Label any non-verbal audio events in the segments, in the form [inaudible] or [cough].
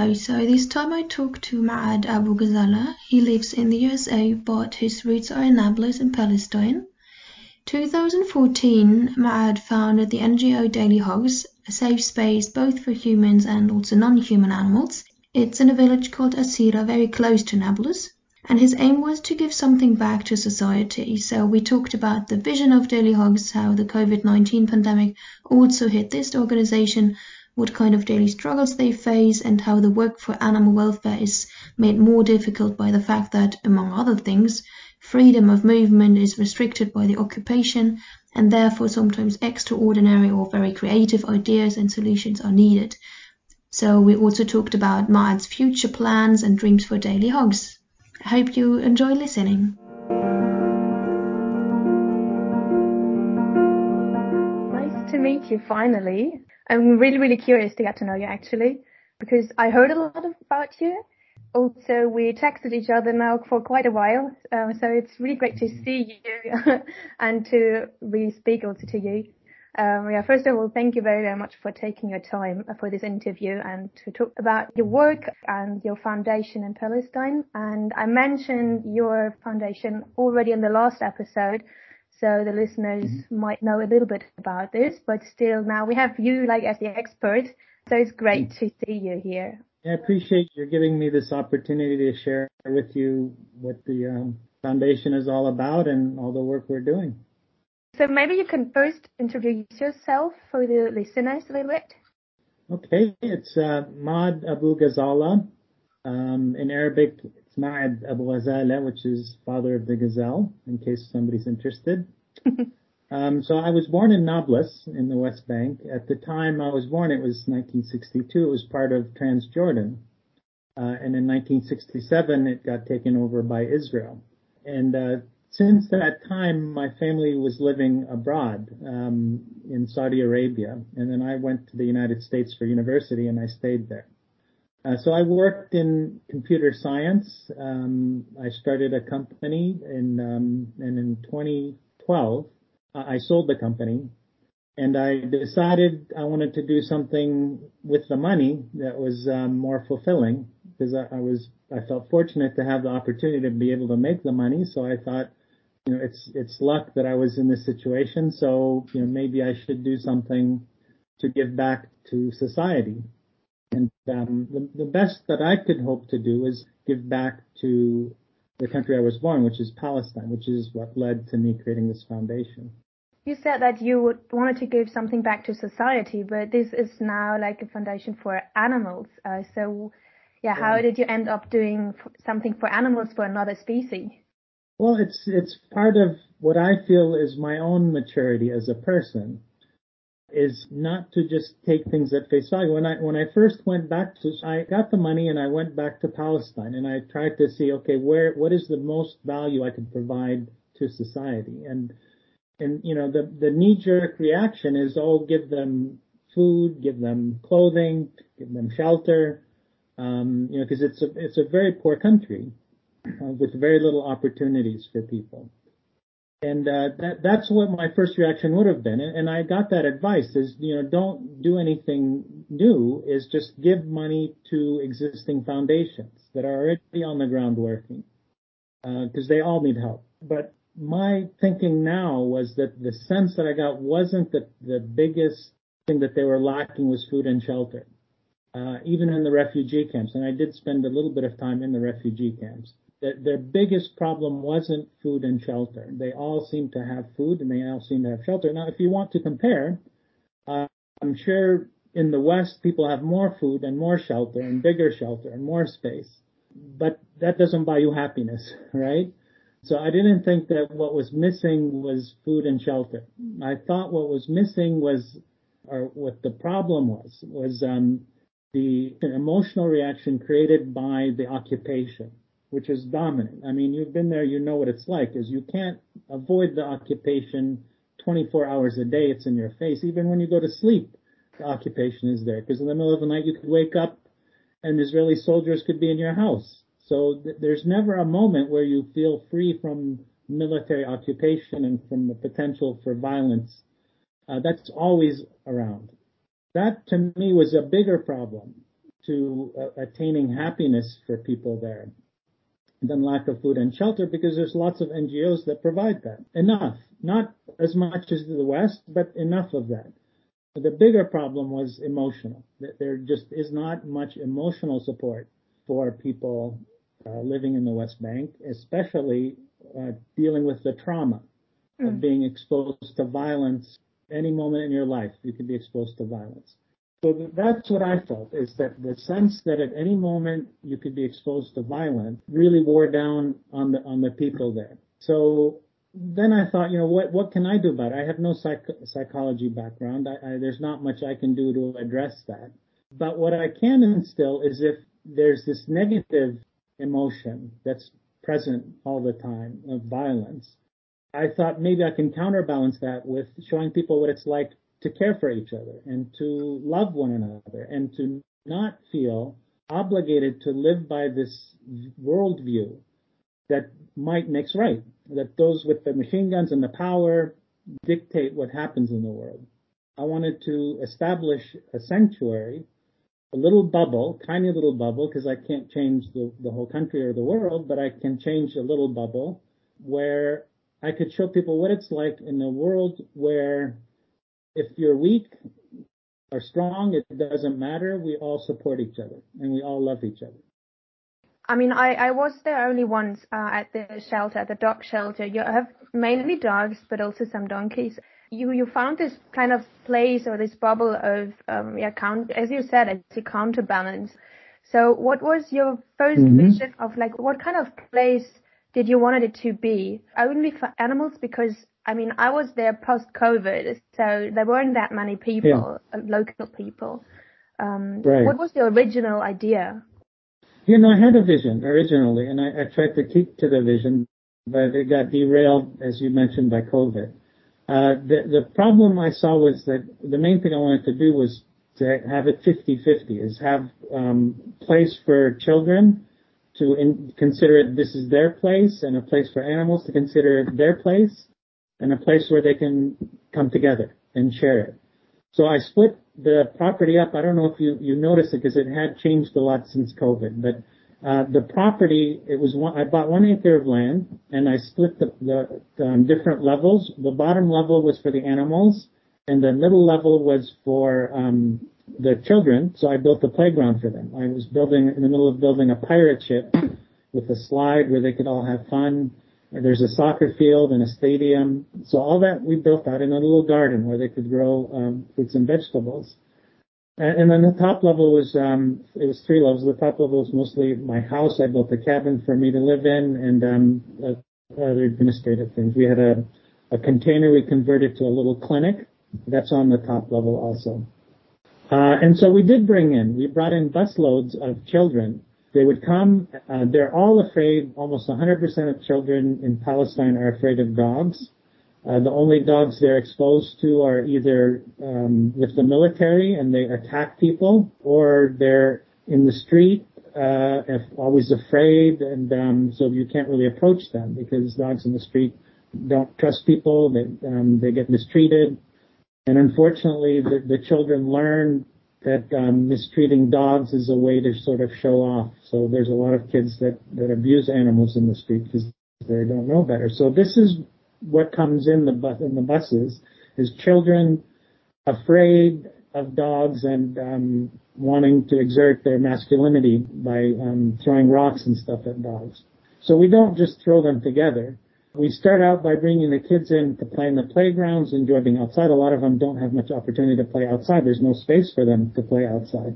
So this time I talked to Ma'ad Abu Ghazala. He lives in the USA, but his roots are in Nablus in Palestine. 2014, Ma'ad founded the NGO Daily Hugs, a safe space both for humans and also non-human animals. It's in a village called Asira, very close to Nablus. And his aim was to give something back to society. So we talked about the vision of Daily Hugs, how the COVID-19 pandemic also hit this organization, what kind of daily struggles they face, and how the work for animal welfare is made more difficult by the fact that, among other things, freedom of movement is restricted by the occupation, and therefore sometimes extraordinary or very creative ideas and solutions are needed. So we also talked about Ma'ad's future plans and dreams for Daily Hugs. I hope you enjoy listening. To meet you finally. I'm really, really curious to get to know you actually, because I heard a lot about you. Also, we texted each other now for quite a while, um, so it's really great to see you [laughs] and to really speak also to you. Um, yeah, first of all, thank you very, very much for taking your time for this interview and to talk about your work and your foundation in Palestine. And I mentioned your foundation already in the last episode, so the listeners mm-hmm. might know a little bit about this, but still now we have you like as the expert. So it's great mm-hmm. to see you here. I appreciate you giving me this opportunity to share with you what the um, foundation is all about and all the work we're doing. So maybe you can first introduce yourself for the listeners a little bit. Okay, it's uh, Ma'ad Abu Ghazala. Um, in Arabic, Ma'ad Abu Ghazala, which is father of the gazelle, in case somebody's interested. [laughs] um, so I was born in Nablus in the West Bank. At the time I was born, it was 1962. It was part of Transjordan. Uh, and in 1967, it got taken over by Israel. And uh, since that time, my family was living abroad um, in Saudi Arabia, and then I went to the United States for university, and I stayed there. Uh, so I worked in computer science. Um, I started a company in, um, and in 2012, uh, I sold the company and I decided I wanted to do something with the money that was um, more fulfilling because I, I, was, I felt fortunate to have the opportunity to be able to make the money. So I thought, you know, it's, it's luck that I was in this situation. So, you know, maybe I should do something to give back to society. And um, the, the best that I could hope to do is give back to the country I was born, which is Palestine, which is what led to me creating this foundation. You said that you wanted to give something back to society, but this is now like a foundation for animals. Uh, so, yeah, how yeah. did you end up doing something for animals for another species? Well, it's it's part of what I feel is my own maturity as a person is not to just take things at face value. When I when I first went back to I got the money and I went back to Palestine and I tried to see okay where what is the most value I could provide to society and and you know the the knee jerk reaction is oh give them food, give them clothing, give them shelter, um, you know because it's a it's a very poor country uh, with very little opportunities for people. And uh, that that's what my first reaction would have been. And, I got that advice is, you know, don't do anything new, is just give money to existing foundations that are already on the ground working. Because uh, they all need help. But my thinking now was that the sense that I got wasn't that the biggest thing that they were lacking was food and shelter. Uh, even in the refugee camps, and I did spend a little bit of time in the refugee camps that their biggest problem wasn't food and shelter. They all seem to have food and they all seem to have shelter. Now, if you want to compare, uh, I'm sure in the West people have more food and more shelter and bigger shelter and more space, but that doesn't buy you happiness, [laughs] right? So I didn't think that what was missing was food and shelter. I thought what was missing was, or what the problem was, was um, the emotional reaction created by the occupation which is dominant. I mean, you've been there, you know what it's like, is you can't avoid the occupation 24 hours a day. It's in your face. Even when you go to sleep, the occupation is there. Because in the middle of the night, you could wake up and Israeli soldiers could be in your house. So th- there's never a moment where you feel free from military occupation and from the potential for violence. Uh, that's always around. That to me was a bigger problem to uh, attaining happiness for people there than lack of food and shelter because there's lots of NGOs that provide that. Enough. Not as much as the West, but enough of that. The bigger problem was emotional. There just is not much emotional support for people uh, living in the West Bank, especially uh, dealing with the trauma mm. of hmm. being exposed to violence. Any moment in your life, you could be exposed to violence. So that's what I felt is that the sense that at any moment you could be exposed to violence really wore down on the on the people there. So then I thought, you know, what what can I do about it? I have no psych- psychology background. I, I, there's not much I can do to address that. But what I can instill is if there's this negative emotion that's present all the time of violence, I thought maybe I can counterbalance that with showing people what it's like to care for each other and to love one another and to not feel obligated to live by this worldview that might makes right, that those with the machine guns and the power dictate what happens in the world. I wanted to establish a sanctuary, a little bubble, tiny little bubble, because I can't change the, the whole country or the world, but I can change a little bubble where I could show people what it's like in a world where if you're weak or strong, it doesn't matter. We all support each other and we all love each other. I mean, I, I was there only once uh, at the shelter, at the dog shelter. You have mainly dogs, but also some donkeys. You you found this kind of place or this bubble of um, yeah, count, as you said, it's a counterbalance. So, what was your 1st mm-hmm. vision of like what kind of place did you want it to be? Only for animals because I mean, I was there post COVID, so there weren't that many people, yeah. Uh, local people. Um, right. What was the original idea? You know, I had a vision originally, and I, I tried to keep to the vision, but it got derailed, as you mentioned, by COVID. Uh, the, the problem I saw was that the main thing I wanted to do was to have it 50-50, is have um, place for children to in, consider it this is their place, and a place for animals to consider it their place, and a place where they can come together and share it. So I split the property up. I don't know if you, you noticed it because it had changed a lot since COVID, but uh, the property, it was one, I bought one acre of land and I split the, the, the um, different levels. The bottom level was for the animals and the middle level was for um, the children. So I built a playground for them. I was building in the middle of building a pirate ship with a slide where they could all have fun. There's a soccer field and a stadium. So all that we built out in a little garden where they could grow um, fruits and vegetables. And, and then the top level was um, it was three levels. The top level was mostly my house. I built a cabin for me to live in and um, uh, other administrative things. We had a, a container we converted to a little clinic. That's on the top level also. Uh, and so we did bring in, we brought in busloads of children they would come, uh, they're all afraid, almost 100% of children in Palestine are afraid of dogs. Uh, the only dogs they're exposed to are either um, with the military and they attack people, or they're in the street, uh, always afraid, and um, so you can't really approach them because dogs in the street don't trust people. They um, they get mistreated, and unfortunately, the, the children learn that um, mistreating dogs is a way to sort of show off. So there's a lot of kids that, that abuse animals in the street because they don't know better. So this is what comes in the bus in the buses is children afraid of dogs and um, wanting to exert their masculinity by um, throwing rocks and stuff at dogs. So we don't just throw them together. We start out by bringing the kids in to play in the playgrounds, enjoy being outside. A lot of them don't have much opportunity to play outside. There's no space for them to play outside.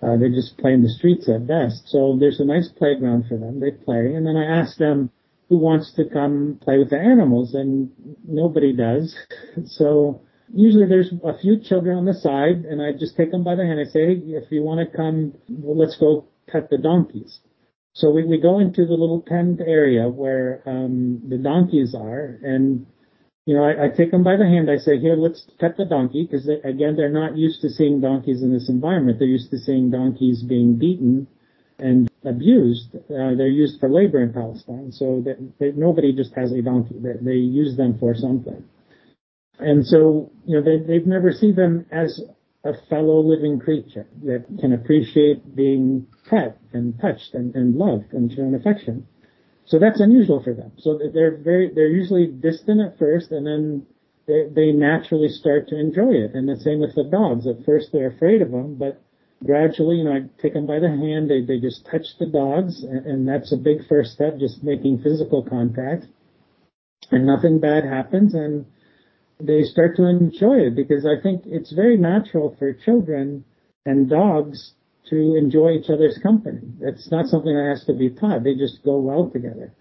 Uh, they just play in the streets at best. So there's a nice playground for them. They play, and then I ask them who wants to come play with the animals, and nobody does. [laughs] so usually there's a few children on the side, and I just take them by the hand. I say, hey, if you want to come, well, let's go pet the donkeys. So we, go into the little tent area where um, the donkeys are, and you know, I, I take them by the hand. I say, "Here, let's pet the donkey," because they, again, they're not used to seeing donkeys in this environment. They're used to seeing donkeys being beaten and abused. Uh, they're used for labor in Palestine, so that, they, nobody just has a donkey. They, they use them for something. And so, you know, they, they've never seen them as a fellow living creature that can appreciate being pet and touched and, and loved and shown affection. So that's unusual for them. So they're very, they're usually distant at first and then they, they naturally start to enjoy it. And the same with the dogs. At first they're afraid of them, but gradually, you know, I take them by the hand, they, they just touch the dogs and, and that's a big first step, just making physical contact and nothing bad happens and they start to enjoy it because I think it's very natural for children and dogs to enjoy each other's company. It's not something that has to be taught. They just go well together.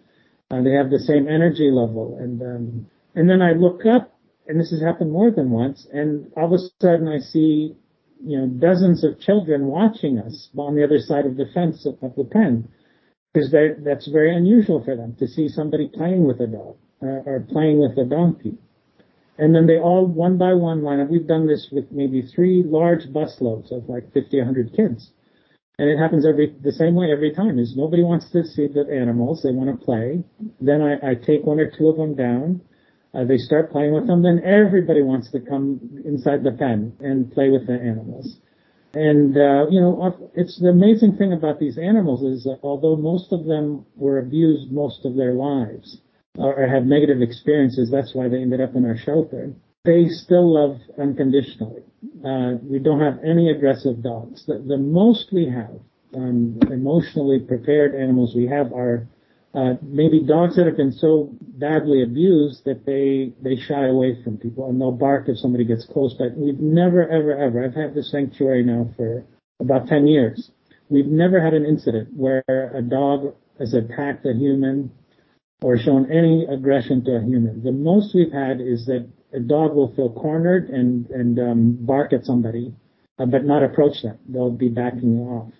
Uh, they have the same energy level. And, um, and then I look up and this has happened more than once and all of a sudden I see, you know, dozens of children watching us on the other side of the fence of, of the pen because that's very unusual for them to see somebody playing with a dog uh, or playing with a donkey. And then they all, one by one, line up. We've done this with maybe three large busloads of like 50, 100 kids. And it happens every, the same way every time is nobody wants to see the animals. They want to play. Then I, I take one or two of them down. Uh, they start playing with them. Then everybody wants to come inside the pen and play with the animals. And, uh, you know, it's the amazing thing about these animals is that although most of them were abused most of their lives, or have negative experiences, that's why they ended up in our shelter. They still love unconditionally. Uh, we don't have any aggressive dogs. The, the most we have, um, emotionally prepared animals we have are uh, maybe dogs that have been so badly abused that they they shy away from people and they'll bark if somebody gets close. But we've never ever ever. I've had this sanctuary now for about ten years. We've never had an incident where a dog has attacked a human or shown any aggression to a human. The most we've had is that a dog will feel cornered and and um, bark at somebody, uh, but not approach them. They'll be backing off.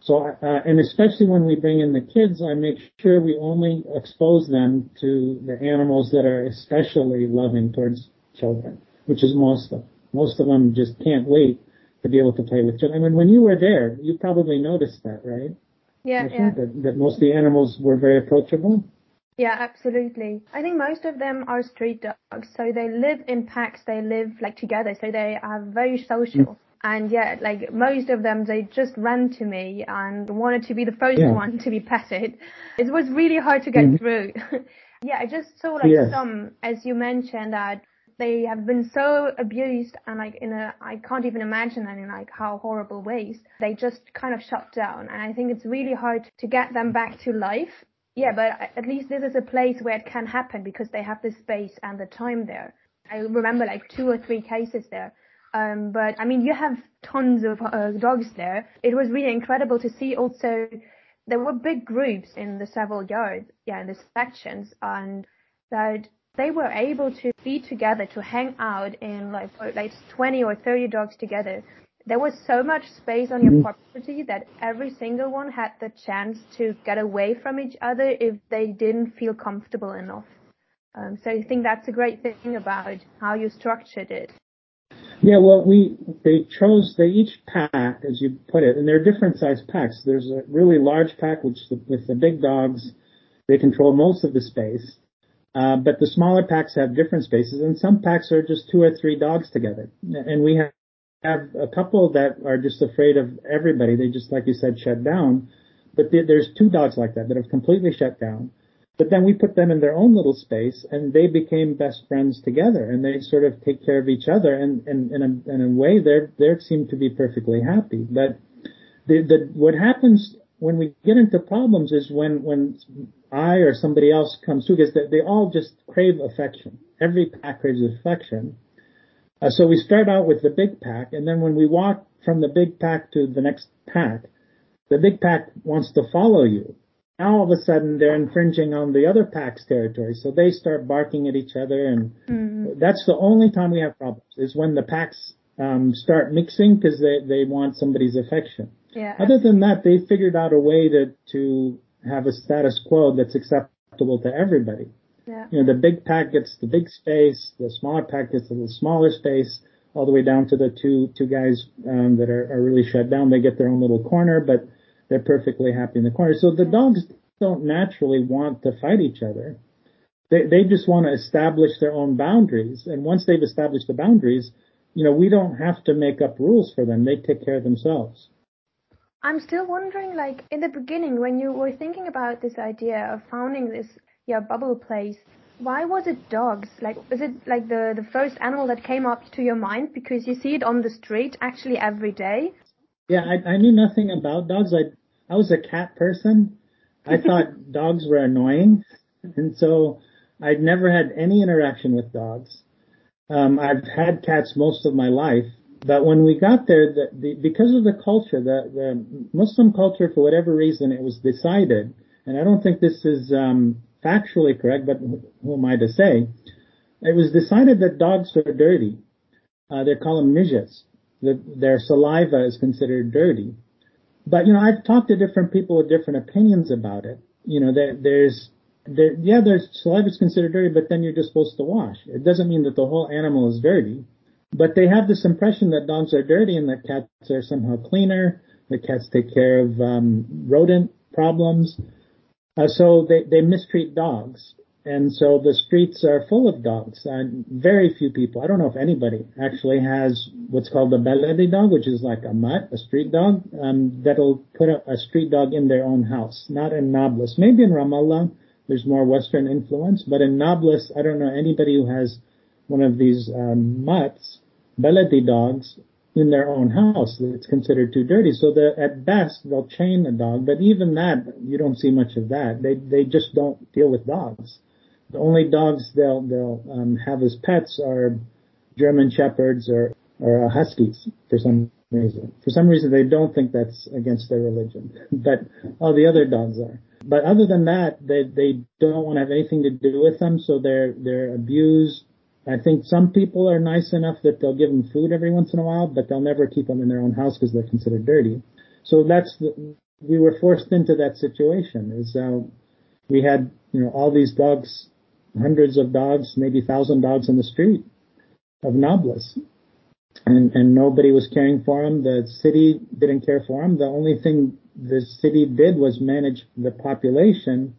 So, uh, and especially when we bring in the kids, I make sure we only expose them to the animals that are especially loving towards children, which is most of them. Most of them just can't wait to be able to play with children. I mean, when you were there, you probably noticed that, right? Yeah, yeah. That, that most of the animals were very approachable. Yeah, absolutely. I think most of them are street dogs, so they live in packs, they live like together, so they are very social. Mm. And yeah, like most of them, they just ran to me and wanted to be the first yeah. one to be petted. It was really hard to get mm. through. [laughs] yeah, I just saw like yes. some, as you mentioned, that they have been so abused and like in a, I can't even imagine in like how horrible ways. They just kind of shut down. And I think it's really hard to get them back to life yeah, but at least this is a place where it can happen because they have the space and the time there. I remember like two or three cases there. Um, but I mean, you have tons of uh, dogs there. It was really incredible to see also there were big groups in the several yards, yeah, in the sections and that they were able to be together, to hang out in like, like 20 or 30 dogs together there was so much space on your mm-hmm. property that every single one had the chance to get away from each other if they didn't feel comfortable enough. Um, so I think that's a great thing about how you structured it. Yeah, well, we they chose they each pack, as you put it, and they're different size packs. There's a really large pack, which with the big dogs, they control most of the space. Uh, but the smaller packs have different spaces, and some packs are just two or three dogs together. And we have a couple that are just afraid of everybody. They just, like you said, shut down. But there's two dogs like that that have completely shut down. But then we put them in their own little space and they became best friends together and they sort of take care of each other and, and, and in, a, in a way they're, they seem to be perfectly happy. But the, the, what happens when we get into problems is when, when I or somebody else comes through because they, they all just crave affection. Every pack craves affection. Uh, so we start out with the big pack, and then when we walk from the big pack to the next pack, the big pack wants to follow you. Now all of a sudden they're infringing on the other pack's territory, so they start barking at each other, and mm-hmm. that's the only time we have problems is when the packs um, start mixing because they they want somebody's affection. Yeah. Other than that, they figured out a way to to have a status quo that's acceptable to everybody. Yeah. You know, the big pack gets the big space, the smaller pack gets a little smaller space, all the way down to the two two guys um, that are, are really shut down. They get their own little corner, but they're perfectly happy in the corner. So the dogs don't naturally want to fight each other. They they just want to establish their own boundaries, and once they've established the boundaries, you know, we don't have to make up rules for them. They take care of themselves. I'm still wondering, like, in the beginning, when you were thinking about this idea of founding this, yeah, bubble place, why was it dogs? Like, is it like the, the first animal that came up to your mind because you see it on the street actually every day? Yeah, I, I knew nothing about dogs. I, I was a cat person. I [laughs] thought dogs were annoying. And so I'd never had any interaction with dogs. Um, I've had cats most of my life, but when we got there, the, the, because of the culture, the, the Muslim culture, for whatever reason, it was decided, and I don't think this is um, factually correct, but who am I to say? It was decided that dogs are dirty. Uh, they're called midges. The, their saliva is considered dirty. But you know, I've talked to different people with different opinions about it. You know, there, there's there, yeah, there's saliva is considered dirty, but then you're just supposed to wash. It doesn't mean that the whole animal is dirty, but they have this impression that dogs are dirty and that cats are somehow cleaner. That cats take care of um, rodent problems, uh, so they they mistreat dogs, and so the streets are full of dogs. And very few people, I don't know if anybody actually has what's called a beledi dog, which is like a mutt, a street dog, um, that'll put a, a street dog in their own house. Not in Nablus, maybe in Ramallah there's more Western influence. But in Nablus, I don't know anybody who has one of these um, mutts, beledi dogs, in their own house. It's considered too dirty. So the, at best, they'll chain a dog, but even that, you don't see much of that. They, they just don't deal with dogs. The only dogs they'll, they'll um, have as pets are German Shepherds or, or uh, Huskies for some reason. For some reason, they don't think that's against their religion, [laughs] but all the other dogs are. But other than that, they they don't want to have anything to do with them, so they're they're abused. I think some people are nice enough that they'll give them food every once in a while, but they'll never keep them in their own house because they're considered dirty. So that's the, we were forced into that situation. Is uh, we had you know all these dogs, hundreds of dogs, maybe thousand dogs in the street of Nablus, and and nobody was caring for them. The city didn't care for them. The only thing the city did was manage the population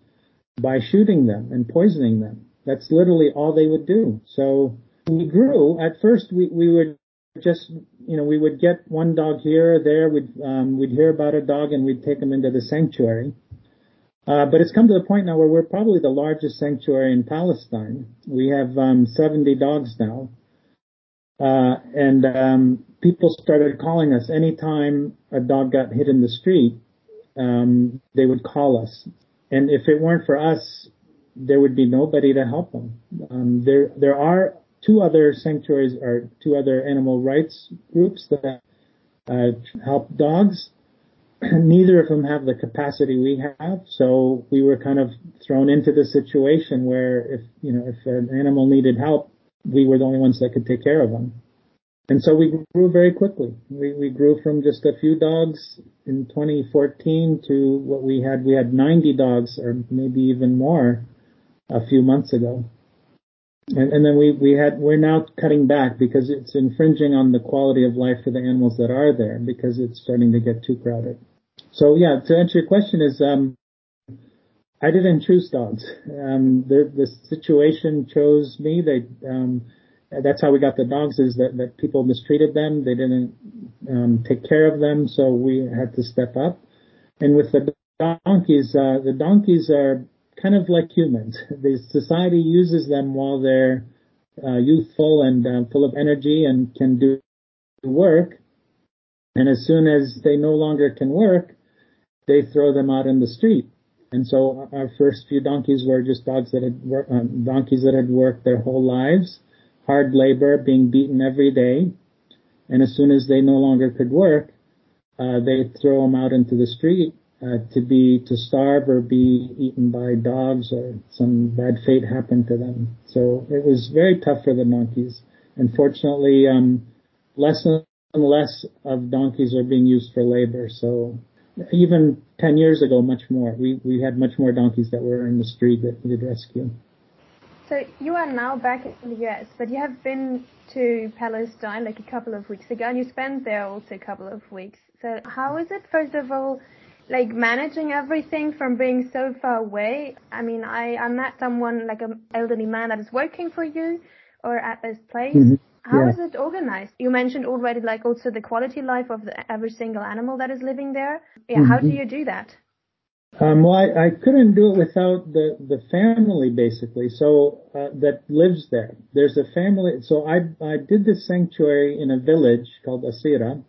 by shooting them and poisoning them. That's literally all they would do. So we grew. At first, we, we would just, you know, we would get one dog here or there. We'd, um, we'd hear about a dog and we'd take him into the sanctuary. Uh, but it's come to the point now where we're probably the largest sanctuary in Palestine. We have um, 70 dogs now. Uh, and um, people started calling us anytime a dog got hit in the street um, they would call us. And if it weren't for us, there would be nobody to help them. Um, there, there are two other sanctuaries or two other animal rights groups that uh, help dogs. [clears throat] Neither of them have the capacity we have, so we were kind of thrown into the situation where if you know if an animal needed help, we were the only ones that could take care of them. And so we grew very quickly. We, we grew from just a few dogs in 2014 to what we had. We had 90 dogs or maybe even more a few months ago. And, and then we, we had, we're now cutting back because it's infringing on the quality of life for the animals that are there because it's starting to get too crowded. So yeah, to answer your question is, um, I didn't choose dogs. Um, the, the situation chose me. They, um, that's how we got the dogs is that, that people mistreated them. They didn't um, take care of them, so we had to step up. And with the donkeys, uh, the donkeys are kind of like humans. [laughs] The society uses them while they're uh, youthful and uh, full of energy and can do work. And as soon as they no longer can work, they throw them out in the street. And so our first few donkeys were just dogs that had wor- um, donkeys that had worked their whole lives hard labor, being beaten every day. And as soon as they no longer could work, uh, they throw them out into the street uh, to be to starve or be eaten by dogs or some bad fate happened to them. So it was very tough for the monkeys. Unfortunately, um, less and less of donkeys are being used for labor. So even 10 years ago, much more. We, we had much more donkeys that were in the street that needed rescue. So you are now back in the US, but you have been to Palestine like a couple of weeks ago, and you spent there also a couple of weeks. So how is it, first of all, like managing everything from being so far away? I mean, I, I met someone like an elderly man that is working for you or at this place. Mm-hmm. How Yeah. is it organized? You mentioned already like also the quality life of the, every single animal that is living there. Yeah, how do Mhm. you do that? Um, well, I, I couldn't do it without the, the family basically. So uh, that lives there. There's a family. So I I did this sanctuary in a village called Asira,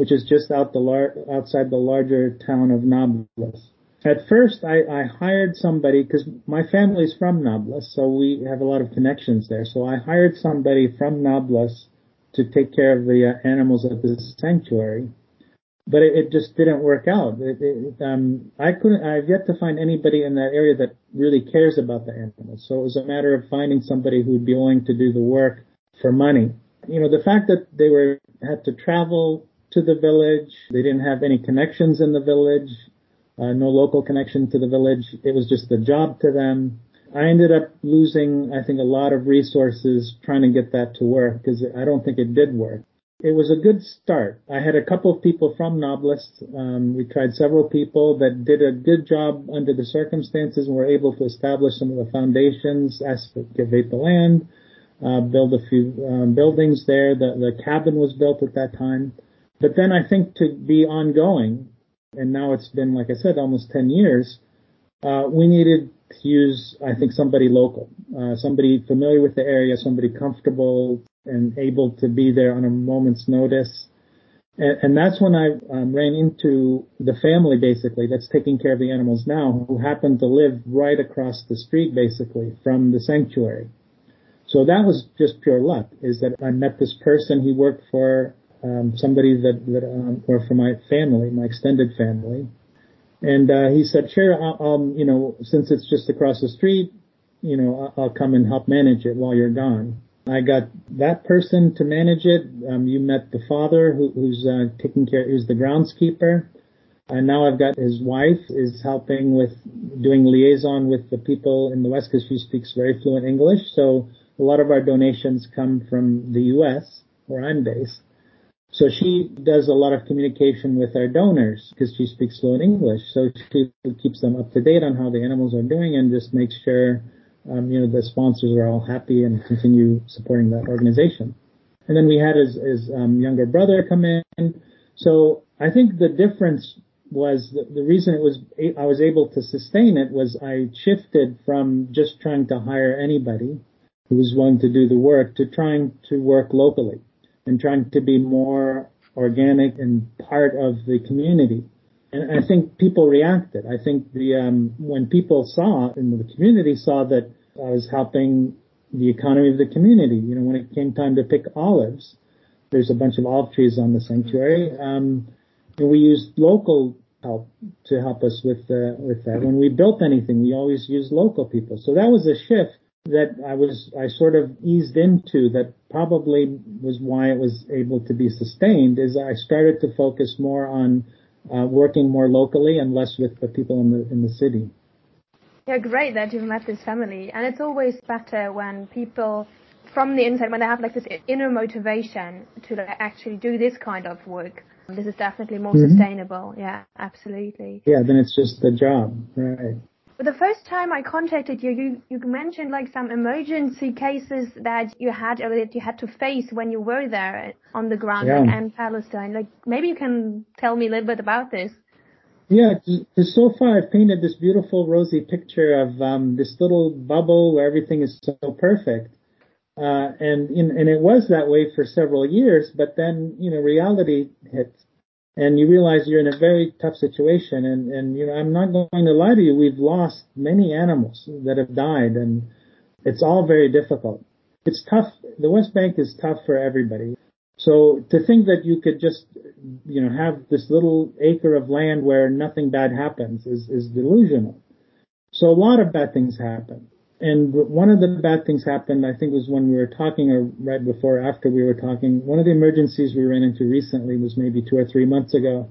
which is just out the lar- outside the larger town of Nablus. At first, I, I hired somebody because my family's from Nablus, so we have a lot of connections there. So I hired somebody from Nablus to take care of the uh, animals at this sanctuary but it, it just didn't work out. It, it, um, I couldn't. I've yet to find anybody in that area that really cares about the animals. So it was a matter of finding somebody who would be willing to do the work for money. You know, the fact that they were had to travel to the village, they didn't have any connections in the village, uh, no local connection to the village. It was just a job to them. I ended up losing, I think, a lot of resources trying to get that to work because I don't think it did work it was a good start. I had a couple of people from Nablus. Um, we tried several people that did a good job under the circumstances and were able to establish some of the foundations, excavate the land, uh, build a few um, buildings there. The, the cabin was built at that time. But then I think to be ongoing, and now it's been, like I said, almost 10 years, uh, we needed to use, I think, somebody local, uh, somebody familiar with the area, somebody comfortable and able to be there on a moment's notice. And, and that's when I um, ran into the family, basically, that's taking care of the animals now, who happened to live right across the street, basically, from the sanctuary. So that was just pure luck, is that I met this person. He worked for um, somebody that, that um, or for my family, my extended family. And uh, he said, sure, I'll, you know, since it's just across the street, you know, I'll, I'll come and help manage it while you're gone. I got that person to manage it. Um, you met the father who, who's uh, taking care, who's the groundskeeper. And now I've got his wife is helping with doing liaison with the people in the West because she speaks very fluent English. So a lot of our donations come from the U.S. where I'm based. So she does a lot of communication with our donors because she speaks fluent English. So she keeps them up to date on how the animals are doing and just makes sure, um, you know, the sponsors are all happy and continue supporting that organization. And then we had his, his um, younger brother come in. So I think the difference was the, the reason it was I was able to sustain it was I shifted from just trying to hire anybody who was willing to do the work to trying to work locally and trying to be more organic and part of the community. And I think people reacted. I think the um, when people saw in the community saw that I was helping the economy of the community. You know, when it came time to pick olives, there's a bunch of olive trees on the sanctuary. Um, and we used local help to help us with uh, with that. When we built anything, we always used local people. So that was a shift that I was I sort of eased into that probably was why it was able to be sustained is I started to focus more on uh, working more locally and less with the people in the in the city. Yeah, great that you've met this family. And it's always better when people from the inside, when they have like this inner motivation to like, actually do this kind of work. This is definitely more Mhm. sustainable. Yeah, absolutely. Yeah, then it's just the job, right? But the first time I contacted you, you, you mentioned like some emergency cases that you had or that you had to face when you were there on the ground Yeah. in Palestine. Like maybe you can tell me a little bit about this. Yeah, so far I've painted this beautiful rosy picture of um, this little bubble where everything is so perfect. Uh, and in, and it was that way for several years, but then you know reality hits, and you realize you're in a very tough situation. And and you know I'm not going to lie to you, we've lost many animals that have died, and it's all very difficult. It's tough. The West Bank is tough for everybody. So to think that you could just you know have this little acre of land where nothing bad happens is is delusional. So a lot of bad things happen. And one of the bad things happened, I think, was when we were talking, or right before, or after we were talking. One of the emergencies we ran into recently was maybe two or three months ago.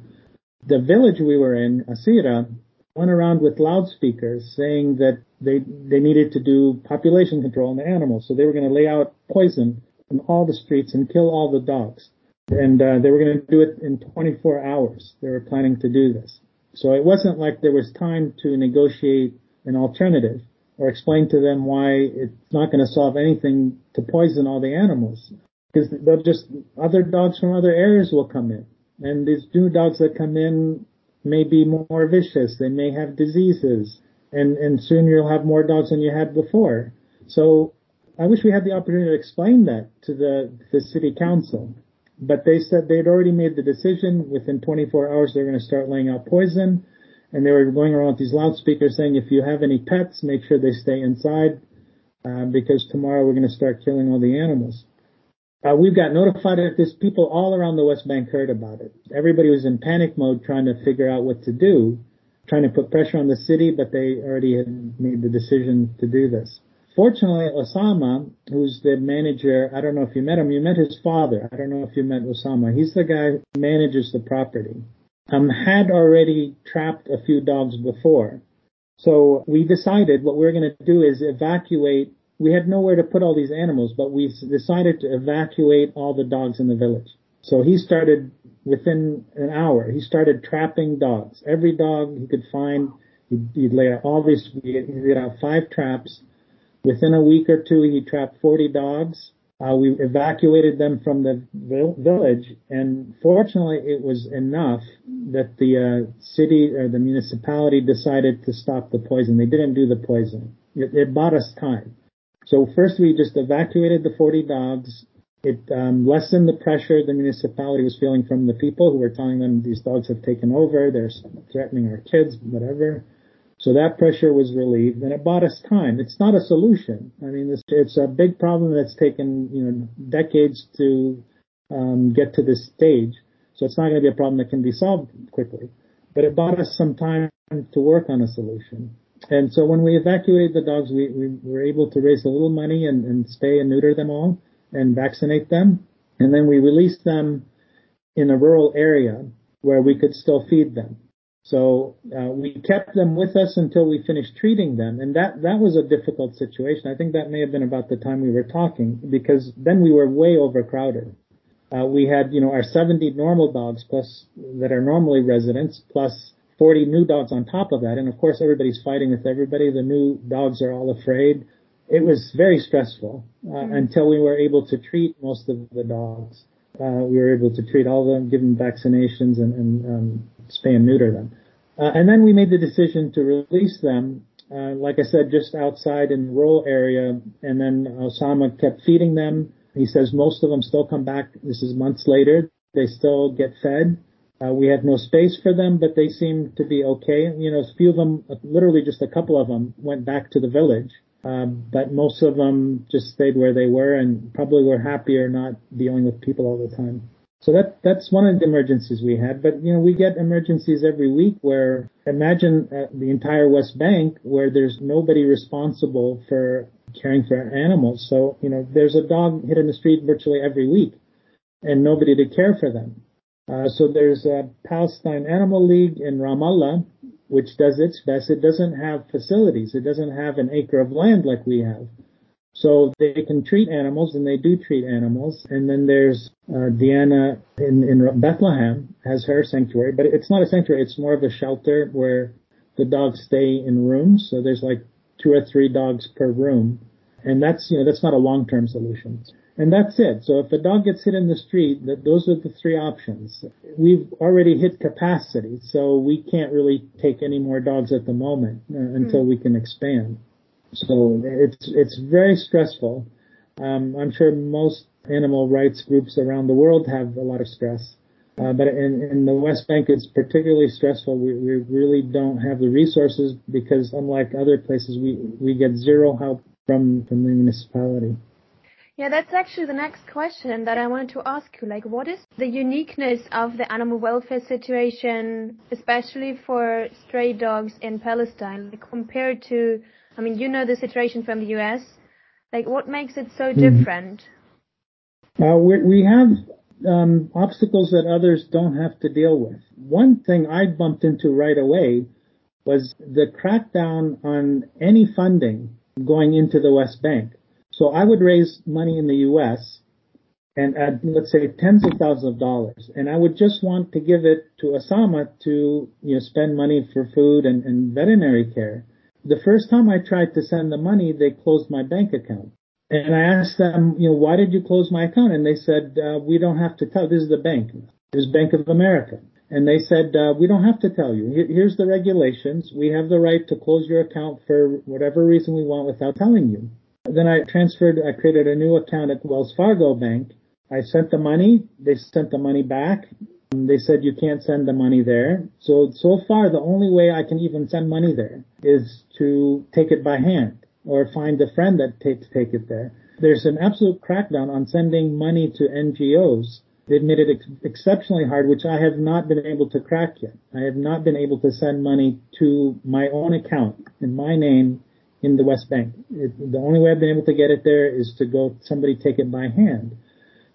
The village we were in, Asira, went around with loudspeakers saying that they they needed to do population control on the animals, so they were going to lay out poison in all the streets and kill all the dogs, and uh, they were going to do it in 24 hours. They were planning to do this, so it wasn't like there was time to negotiate an alternative or explain to them why it's not going to solve anything to poison all the animals. because they'll just other dogs from other areas will come in, and these new dogs that come in may be more vicious. They may have diseases, and and soon you'll have more dogs than you had before. So I wish we had the opportunity to explain that to the the city council, but they said they'd already made the decision. Within 24 hours, they're going to start laying out poison, and they were going around with these loudspeakers saying, if you have any pets, make sure they stay inside. Uh, because tomorrow we're going to start killing all the animals. Uh, we've got notified that this people all around the West Bank heard about it. Everybody was in panic mode trying to figure out what to do, trying to put pressure on the city, but they already had made the decision to do this. Fortunately, Osama, who's the manager, I don't know if you met him, you met his father. I don't know if you met Osama. He's the guy who manages the property. Um, had already trapped a few dogs before. So we decided what we we're going to do is evacuate we had nowhere to put all these animals, but we decided to evacuate all the dogs in the village. So he started within an hour. He started trapping dogs. Every dog he could find, he'd, he'd lay out all these. He laid out five traps. Within a week or two, he trapped 40 dogs. Uh, we evacuated them from the village, and fortunately, it was enough that the uh, city or the municipality decided to stop the poison. They didn't do the poison. It, it bought us time. So first we just evacuated the 40 dogs. It um, lessened the pressure the municipality was feeling from the people who were telling them these dogs have taken over, they're threatening our kids, whatever. So that pressure was relieved, and it bought us time. It's not a solution. I mean, it's, it's a big problem that's taken you know decades to um, get to this stage. So it's not going to be a problem that can be solved quickly. But it bought us some time to work on a solution. And so when we evacuated the dogs, we, we were able to raise a little money and, and spay and neuter them all and vaccinate them. And then we released them in a rural area where we could still feed them. So uh, we kept them with us until we finished treating them, and that that was a difficult situation. I think that may have been about the time we were talking because then we were way overcrowded. Uh, we had you know our 70 normal dogs plus that are normally residents plus 40 new dogs on top of that. And of course, everybody's fighting with everybody. The new dogs are all afraid. It was very stressful uh, mm-hmm. until we were able to treat most of the dogs. Uh, we were able to treat all of them, give them vaccinations, and, and um, spay and neuter them. Uh, and then we made the decision to release them, uh, like I said, just outside in the rural area. And then Osama kept feeding them. He says most of them still come back. This is months later. They still get fed. Uh, we had no space for them, but they seemed to be okay. You know, a few of them, literally just a couple of them, went back to the village. Um, but most of them just stayed where they were and probably were happier not dealing with people all the time. So that that's one of the emergencies we had. But you know, we get emergencies every week where imagine uh, the entire West Bank where there's nobody responsible for caring for animals. So you know, there's a dog hit in the street virtually every week, and nobody to care for them. Uh, so there's a Palestine Animal League in Ramallah, which does its best. It doesn't have facilities. It doesn't have an acre of land like we have. So they can treat animals, and they do treat animals. And then there's uh, Diana in, in Bethlehem has her sanctuary, but it's not a sanctuary. It's more of a shelter where the dogs stay in rooms. So there's like two or three dogs per room, and that's you know that's not a long-term solution. And that's it. So if a dog gets hit in the street, that those are the three options. We've already hit capacity, so we can't really take any more dogs at the moment uh, until mm. we can expand. So it's it's very stressful. Um, I'm sure most animal rights groups around the world have a lot of stress. Uh, but in, in the West Bank, it's particularly stressful. We, we really don't have the resources because, unlike other places, we, we get zero help from, from the municipality. Yeah, that's actually the next question that I wanted to ask you. Like, what is the uniqueness of the animal welfare situation, especially for stray dogs in Palestine, compared to, I mean, you know the situation from the US. Like, what makes it so mm-hmm. different? Uh, we, we have um, obstacles that others don't have to deal with. One thing I bumped into right away was the crackdown on any funding going into the West Bank. So I would raise money in the U.S. and add, let's say, tens of thousands of dollars, and I would just want to give it to Osama to, you know, spend money for food and, and veterinary care. The first time I tried to send the money, they closed my bank account. And I asked them, you know, why did you close my account? And they said, uh, we don't have to tell. This is the bank. This is Bank of America. And they said, uh, we don't have to tell you. Here's the regulations. We have the right to close your account for whatever reason we want without telling you. Then I transferred, I created a new account at Wells Fargo Bank. I sent the money. They sent the money back. They said you can't send the money there. So, so far the only way I can even send money there is to take it by hand or find a friend that takes take it there. There's an absolute crackdown on sending money to NGOs They've made it ex- exceptionally hard, which I have not been able to crack yet. I have not been able to send money to my own account in my name in the West Bank. It, the only way I've been able to get it there is to go somebody take it by hand.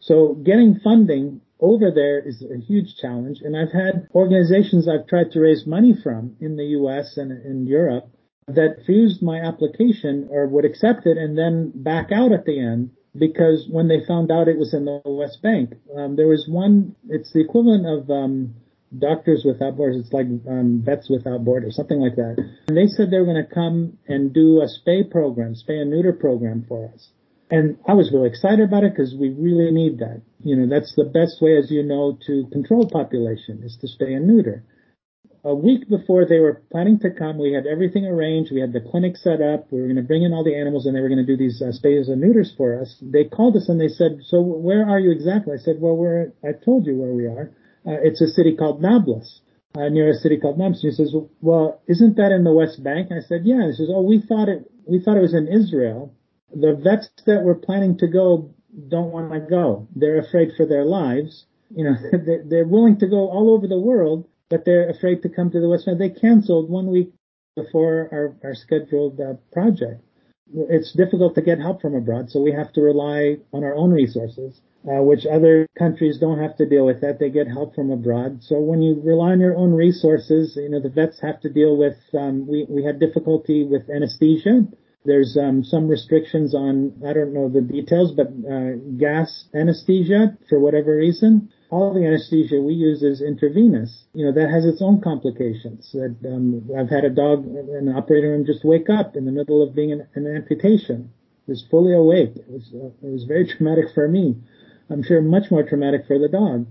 So getting funding over there is a huge challenge. And I've had organizations I've tried to raise money from in the US and in Europe that refused my application or would accept it and then back out at the end because when they found out it was in the West Bank, um, there was one. It's the equivalent of um, Doctors Without Borders. It's like um, Vets Without Borders, something like that. And they said they were going to come and do a spay program, spay and neuter program for us. And I was really excited about it because we really need that. You know, that's the best way, as you know, to control population is to spay and neuter a week before they were planning to come, we had everything arranged. We had the clinic set up. We were going to bring in all the animals, and they were going to do these uh, and neuters for us. They called us and they said, "So where are you exactly?" I said, "Well, we're. I told you where we are. Uh, it's a city called Nablus, uh, near a city called Nablus." He says, "Well, isn't that in the West Bank?" I said, "Yeah." He says, "Oh, we thought it. We thought it was in Israel. The vets that were planning to go don't want to go. They're afraid for their lives. You know, [laughs] they're willing to go all over the world." but they're afraid to come to the West Bank. They canceled one week before our, our scheduled uh, project. It's difficult to get help from abroad, so we have to rely on our own resources, uh, which other countries don't have to deal with that. They get help from abroad. So when you rely on your own resources, you know, the vets have to deal with, um, we, we had difficulty with anesthesia. There's um, some restrictions on, I don't know the details, but uh, gas anesthesia for whatever reason all the anesthesia we use is intravenous. You know, that has its own complications. That um, I've had a dog in the operating room just wake up in the middle of being an, an amputation. Was fully awake. It was uh, it was very [laughs] traumatic for me. I'm sure much more traumatic for the dog.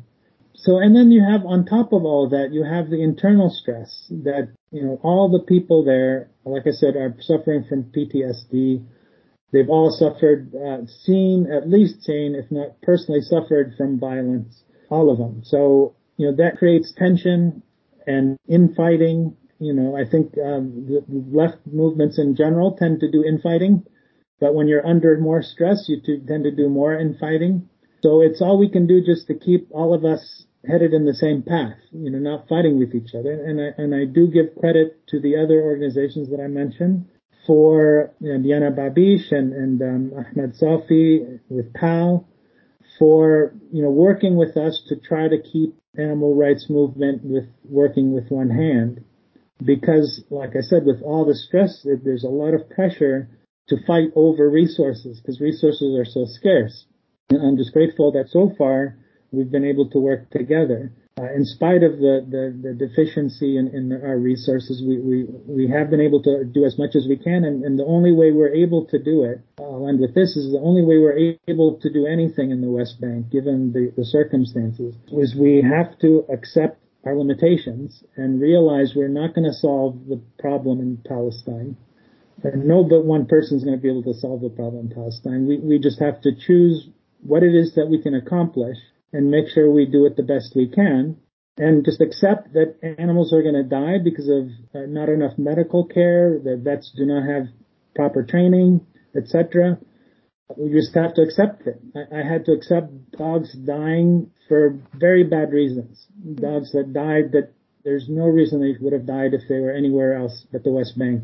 So, and then you have on top of all that, you have the internal stress that, you know, all the people there, like I said, are suffering from PTSD. They've all suffered, uh, seen, at least seen, if not personally suffered from violence all of them. So, you know, that creates tension and infighting. You know, I think um, the left movements in general tend to do infighting, but when you're under more stress, you tend to do more infighting. So it's all we can do just to keep all of us headed in the same path, you know, not fighting with each other. And I, and I do give credit to the other organizations that I mentioned for you know, Diana Babish and, and um, Ahmed Safi with PAL for you know working with us to try to keep animal rights movement with working with one hand because like I said with all the stress there's a lot of pressure to fight over resources because resources are so scarce and I'm just grateful that so far we've been able to work together uh, in spite of the, the, the deficiency in, in, our resources, we, we, we have been able to do as much as we can. And, and the only way we're able to do it, I'll end with this, is the only way we're able to do anything in the West Bank, given the, the circumstances, is we have to accept our limitations and realize we're not going to solve the problem in Palestine. And no but one person is going to be able to solve the problem in Palestine. We, we just have to choose what it is that we can accomplish and make sure we do it the best we can and just accept that animals are going to die because of uh, not enough medical care, that vets do not have proper training, etc. We just have to accept it. I, I, had to accept dogs dying for very bad reasons. Dogs that died that there's no reason they would have died if they were anywhere else but the West Bank.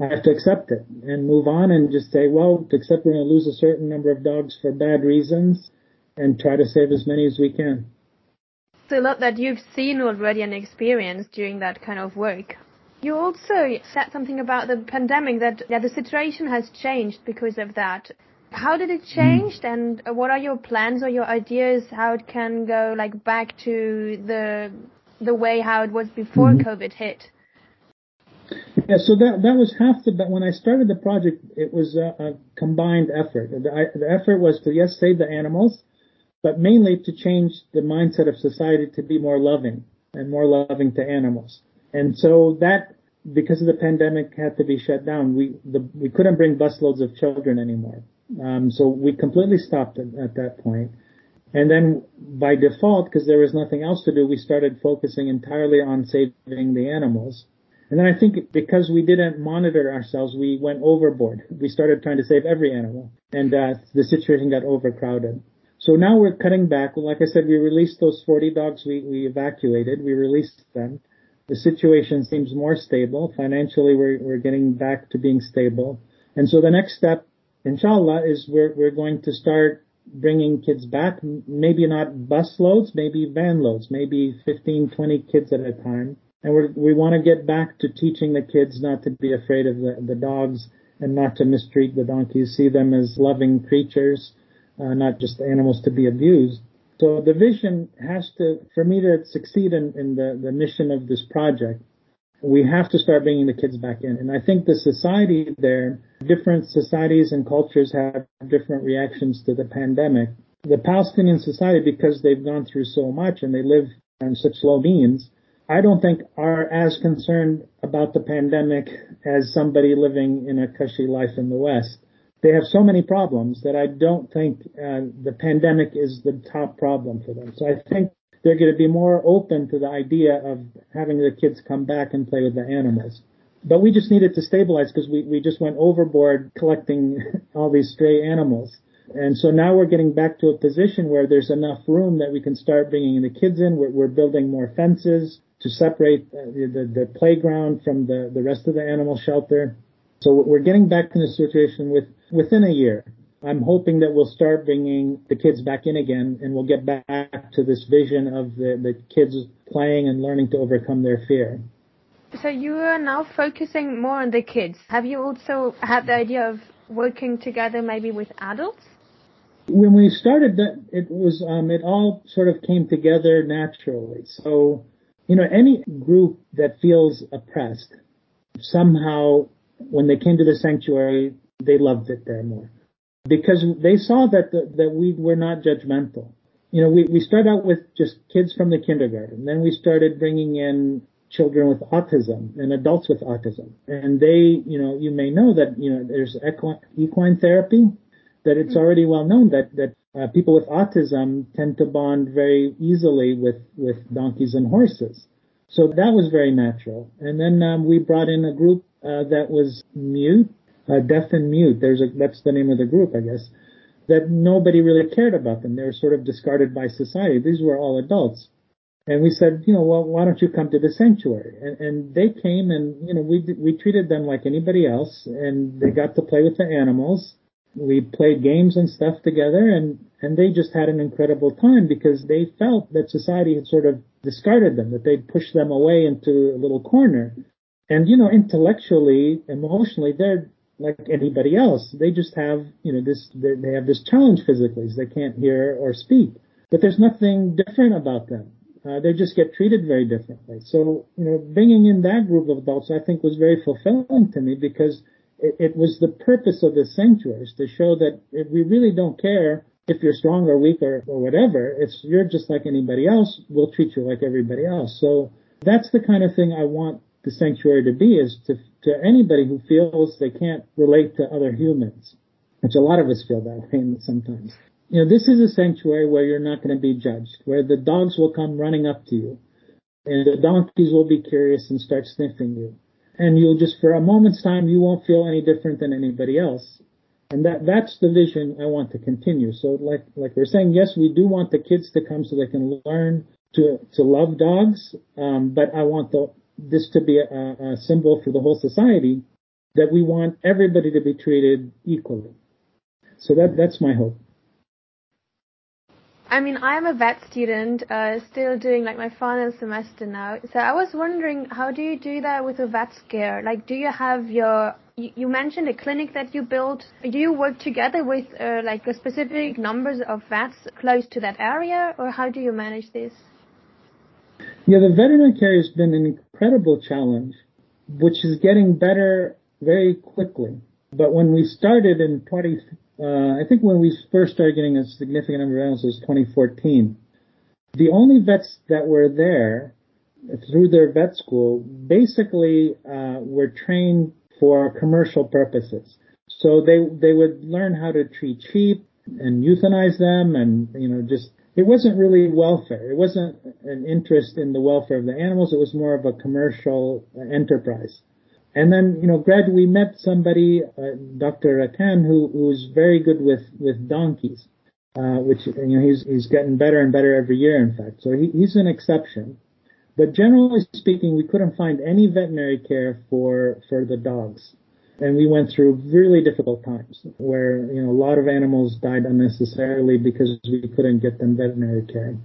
I have to accept it and move on and just say, well, to accept we're going to lose a certain number of dogs for bad reasons and try to save as many as we can. It's a lot that you've seen already and experienced during that kind of work. You also said something about the pandemic that yeah, the situation has changed because of that. How did it change, mm. and what are your plans or your ideas how it can go like back to the the way how it was before mm. COVID hit? Yeah, so that that was half the. When I started the project, it was a, a combined effort. The, I, the effort was to yes save the animals, but mainly to change the mindset of society to be more loving and more loving to animals. And so that, because of the pandemic, had to be shut down. We the, we couldn't bring busloads of children anymore. Um, so we completely stopped at, at that point. And then by default, because there was nothing else to do, we started focusing entirely on saving the animals. And then I think because we didn't monitor ourselves, we went overboard. We started trying to save every animal, and uh, the situation got overcrowded. So now we're cutting back. Like I said, we released those 40 dogs we, we evacuated. We released them. The situation seems more stable. Financially, we're, we're getting back to being stable. And so the next step, inshallah, is we're, we're going to start bringing kids back. Maybe not bus loads, maybe van loads, maybe 15, 20 kids at a time and we we want to get back to teaching the kids not to be afraid of the, the dogs and not to mistreat the donkeys, see them as loving creatures, uh, not just animals to be abused. So the vision has to, for me to succeed in, in the, the mission of this project, we have to start bringing the kids back in. And I think the society there, different societies and cultures have different reactions to the pandemic. The Palestinian society, because they've gone through so much and they live on such low means, I don't think are as concerned about the pandemic as somebody living in a cushy life in the West. They have so many problems that I don't think uh, the pandemic is the top problem for them. So I think they're going to be more open to the idea of having the kids come back and play with the animals. But we just needed to stabilize because we, we just went overboard collecting [laughs] all these stray animals. And so now we're getting back to a position where there's enough room that we can start bringing the kids in. We're, we're building more fences to separate uh, the, the, the playground from the, the rest of the animal shelter. So we're getting back to the situation with within a year. I'm hoping that we'll start bringing the kids back in again and we'll get back to this vision of the, the kids playing and learning to overcome their fear. So you are now focusing more on the kids. Have you also had the idea of working together maybe with adults? When we started that, it was, um, it all sort of came together naturally. So you know, any group that feels oppressed, somehow when they came to the sanctuary, they loved it there more because they saw that the, that we were not judgmental. You know, we, we started out with just kids from the kindergarten. Then we started bringing in children with autism and adults with autism. And they, you know, you may know that, you know, there's equine, equine therapy, that it's mm-hmm. already well known that, that uh, people with autism tend to bond very easily with, with donkeys and horses. So that was very natural. And then um, we brought in a group uh, that was mute, uh, deaf and mute. There's a, that's the name of the group, I guess. That nobody really cared about them. They were sort of discarded by society. These were all adults. And we said, you know, well, why don't you come to the sanctuary? And, and they came and, you know, we, we treated them like anybody else and they got to play with the animals we played games and stuff together and and they just had an incredible time because they felt that society had sort of discarded them that they'd pushed them away into a little corner. And you know intellectually emotionally they're like anybody else. They just have you know this they have this challenge physically so they can't hear or speak. But there's nothing different about them. Uh, they just get treated very differently. So you know bringing in that group of adults i think was very fulfilling to me because it, it was the purpose of the sanctuaries to show that we really don't care if you're strong or weak or, or whatever. It's you're just like anybody else. We'll treat you like everybody else. So that's the kind of thing I want the sanctuary to be is to, to anybody who feels they can't relate to other humans, which a lot of us feel that way sometimes. You know, this is a sanctuary where you're not going to be judged, where the dogs will come running up to you and the donkeys will be curious and start sniffing you and you'll just for a moment's time you won't feel any different than anybody else and that that's the vision I want to continue. So like like we're saying, yes, we do want the kids to come so they can learn to to love dogs, um, but I want the this to be a, a symbol for the whole society that we want everybody to be treated equally. So that that's my hope. I mean, I'm a vet student, uh, still doing like my final semester now. So I was wondering, how do you do that with a vet scare? Like, do you have your, you, you mentioned a clinic that you built. Do you work together with uh, like a specific numbers of vets close to that area, or how do you manage this? Yeah, the veterinary care has been an incredible challenge. which is getting better very quickly. But when we started in 20, uh, I think when we first started getting a significant number of animals was 2014. The only vets that were there through their vet school basically uh, were trained for commercial purposes. So they they would learn how to treat sheep and euthanize them, and you know just it wasn't really welfare. It wasn't an interest in the welfare of the animals. It was more of a commercial enterprise. And then, you know, Greg, we met somebody, uh, Dr. Ratan, who, who was very good with, with donkeys, uh, which, you know, he's, he's getting better and better every year, in fact. So he, he's an exception. But generally speaking, we couldn't find any veterinary care for, for the dogs. And we went through really difficult times where, you know, a lot of animals died unnecessarily because we couldn't get them veterinary care.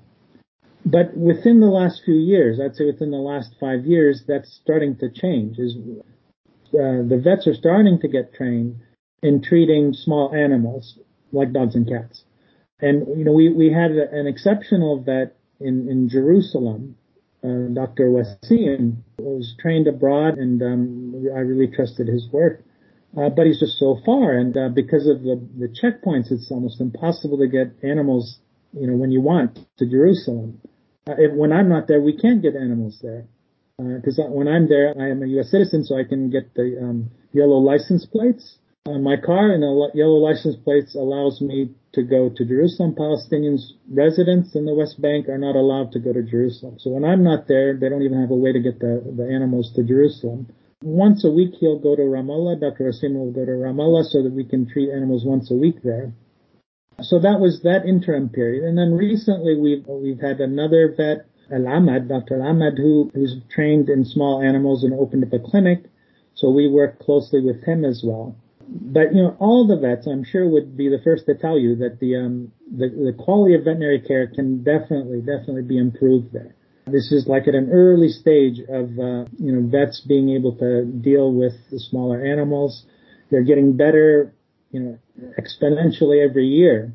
But within the last few years, I'd say within the last five years, that's starting to change. Is uh, the vets are starting to get trained in treating small animals like dogs and cats. And you know, we we had an exceptional vet in in Jerusalem, uh, Dr. Wasim, was trained abroad, and um, I really trusted his work. Uh, but he's just so far, and uh, because of the the checkpoints, it's almost impossible to get animals, you know, when you want to Jerusalem. Uh, if, when I'm not there, we can't get animals there because uh, when I'm there, I am a U.S. citizen, so I can get the um, yellow license plates on my car, and the yellow license plates allows me to go to Jerusalem. Palestinians residents in the West Bank are not allowed to go to Jerusalem. So when I'm not there, they don't even have a way to get the, the animals to Jerusalem. Once a week, he'll go to Ramallah. Dr. Wasim will go to Ramallah so that we can treat animals once a week there. So that was that interim period. And then recently we've, we've had another vet Al Dr. Al who, who's trained in small animals and opened up a clinic. So we work closely with him as well. But you know, all the vets, I'm sure, would be the first to tell you that the um, the, the quality of veterinary care can definitely, definitely be improved there. This is like at an early stage of uh, you know vets being able to deal with the smaller animals. They're getting better, you know, exponentially every year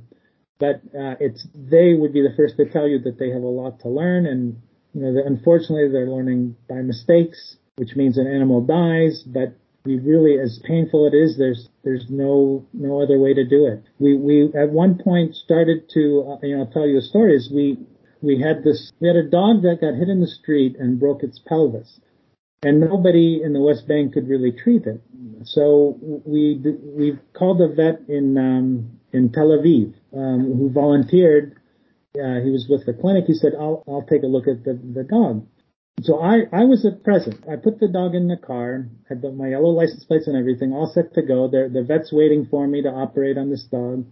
but uh, it's they would be the first to tell you that they have a lot to learn, and you know, unfortunately, they're learning by mistakes, which means an animal dies. But we really, as painful it is, there's there's no no other way to do it. We we at one point started to uh, you know tell you a story. Is we we had this we had a dog that got hit in the street and broke its pelvis, and nobody in the West Bank could really treat it. So we we called a vet in um, in Tel Aviv um, who volunteered. Uh, he was with the clinic. He said, "I'll I'll take a look at the the dog." So I I was present. I put the dog in the car, had the, my yellow license plates and everything, all set to go. The the vet's waiting for me to operate on this dog,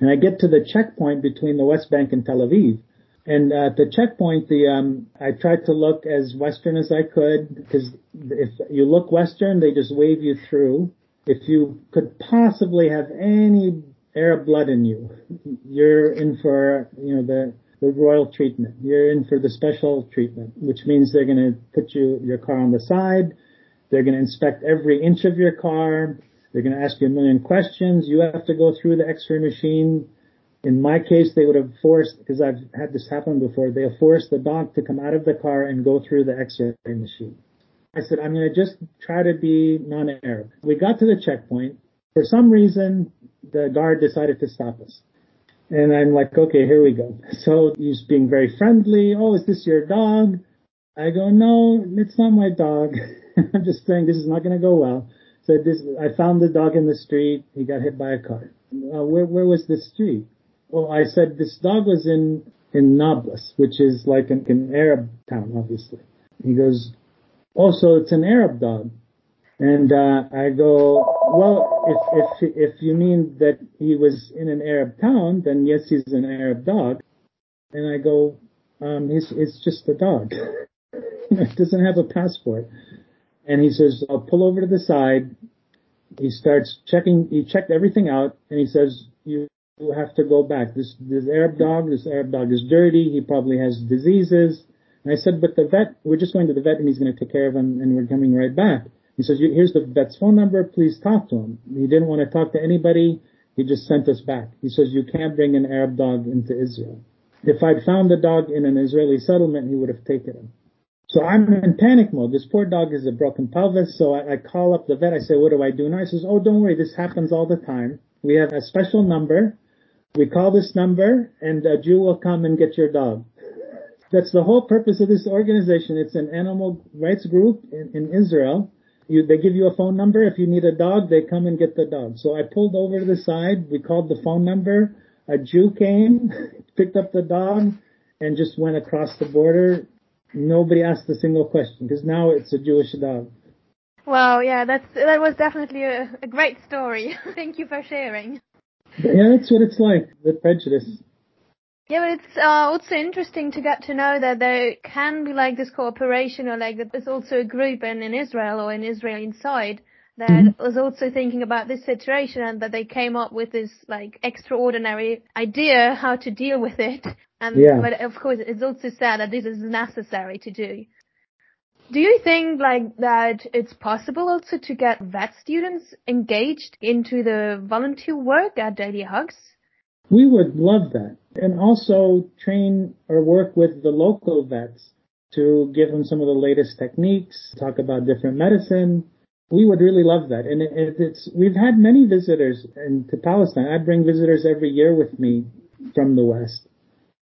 and I get to the checkpoint between the West Bank and Tel Aviv. And at the checkpoint, the um, I tried to look as Western as I could because if you look Western, they just wave you through. If you could possibly have any Arab blood in you, you're in for, you know, the, the royal treatment. You're in for the special treatment, which means they're going to put you, your car on the side. They're going to inspect every inch of your car. They're going to ask you a million questions. You have to go through the x-ray machine. In my case, they would have forced, because I've had this happen before, they have forced the dog to come out of the car and go through the x-ray machine. I said, I'm going to just try to be non-Arab. We got to the checkpoint. For some reason, the guard decided to stop us. And I'm like, okay, here we go. [laughs] So he's being very friendly. Oh, is this your dog? I go, no, it's not my dog. [laughs] I'm just saying this is not going to go well. So this, I found the dog in the street. He got hit by a car. Uh, where, where was the street? Well, I said this dog was in, in Nablus, which is like an, an Arab town, obviously. He goes, oh, so it's an Arab dog. And uh, I go, well, if if if you mean that he was in an Arab town, then yes, he's an Arab dog. And I go, um, he's it's just a dog. it [laughs] doesn't have a passport. And he says, I'll pull over to the side. He starts checking. He checked everything out, and he says, you have to go back. This this Arab dog, this Arab dog is dirty. He probably has diseases. And I said, but the vet, we're just going to the vet, and he's going to take care of him, and we're coming right back. He says, here's the vet's phone number. Please talk to him. He didn't want to talk to anybody. He just sent us back. He says, you can't bring an Arab dog into Israel. If I'd found the dog in an Israeli settlement, he would have taken him. So I'm in panic mode. This poor dog has a broken pelvis. So I, I call up the vet. I say, what do I do now? He says, oh, don't worry. This happens all the time. We have a special number. We call this number and a Jew will come and get your dog. That's the whole purpose of this organization. It's an animal rights group in, in Israel. You, they give you a phone number. If you need a dog, they come and get the dog. So I pulled over to the side. We called the phone number. A Jew came, [laughs] picked up the dog, and just went across the border nobody asked a single question because now it's a Jewish dog. Wow, yeah, that's that was definitely a, a great story. [laughs] Thank you for sharing. Yeah, that's what it's like, the prejudice. Yeah, but it's uh, also interesting to get to know that there can be like this cooperation or like that there's also a group in, in Israel or in Israel inside that mm-hmm. was also thinking about this situation and that they came up with this like extraordinary idea how to deal with it. And yeah. but of course it's also sad that this is necessary to do. Do you think like that it's possible also to get vet students engaged into the volunteer work at Daily Hugz? We would love that. And also train or work with the local vets to give them some of the latest techniques, talk about different medicine, we would really love that. And it, it's, we've had many visitors to Palestine. I bring visitors every year with me from the West.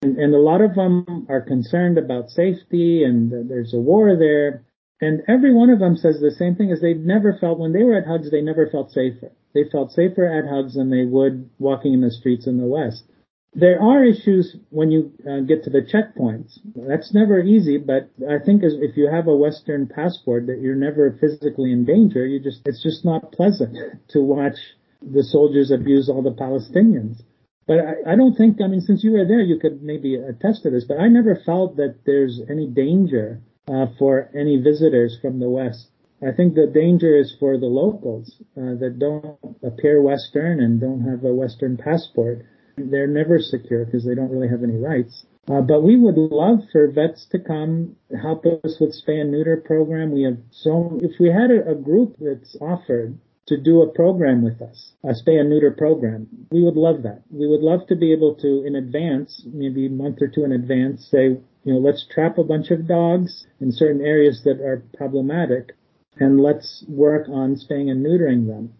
And, and a lot of them are concerned about safety and there's a war there. And every one of them says the same thing as they've never felt, when they were at Hugz, they never felt safer. They felt safer at Hugz than they would walking in the streets in the West. There are issues when you uh, get to the checkpoints. That's never easy, but I think as, if you have a Western passport that you're never physically in danger, you just, it's just not pleasant [laughs] to watch the soldiers abuse all the Palestinians. But I, I don't think, I mean, since you were there, you could maybe attest to this, but I never felt that there's any danger uh, for any visitors from the West. I think the danger is for the locals uh, that don't appear Western and don't have a Western passport. They're never secure because they don't really have any rights. Uh, but we would love for vets to come help us with spay and neuter program. We have so if we had a, a group that's offered to do a program with us, a spay and neuter program, we would love that. We would love to be able to, in advance, maybe a month or two in advance, say, you know, let's trap a bunch of dogs in certain areas that are problematic, and let's work on spaying and neutering them.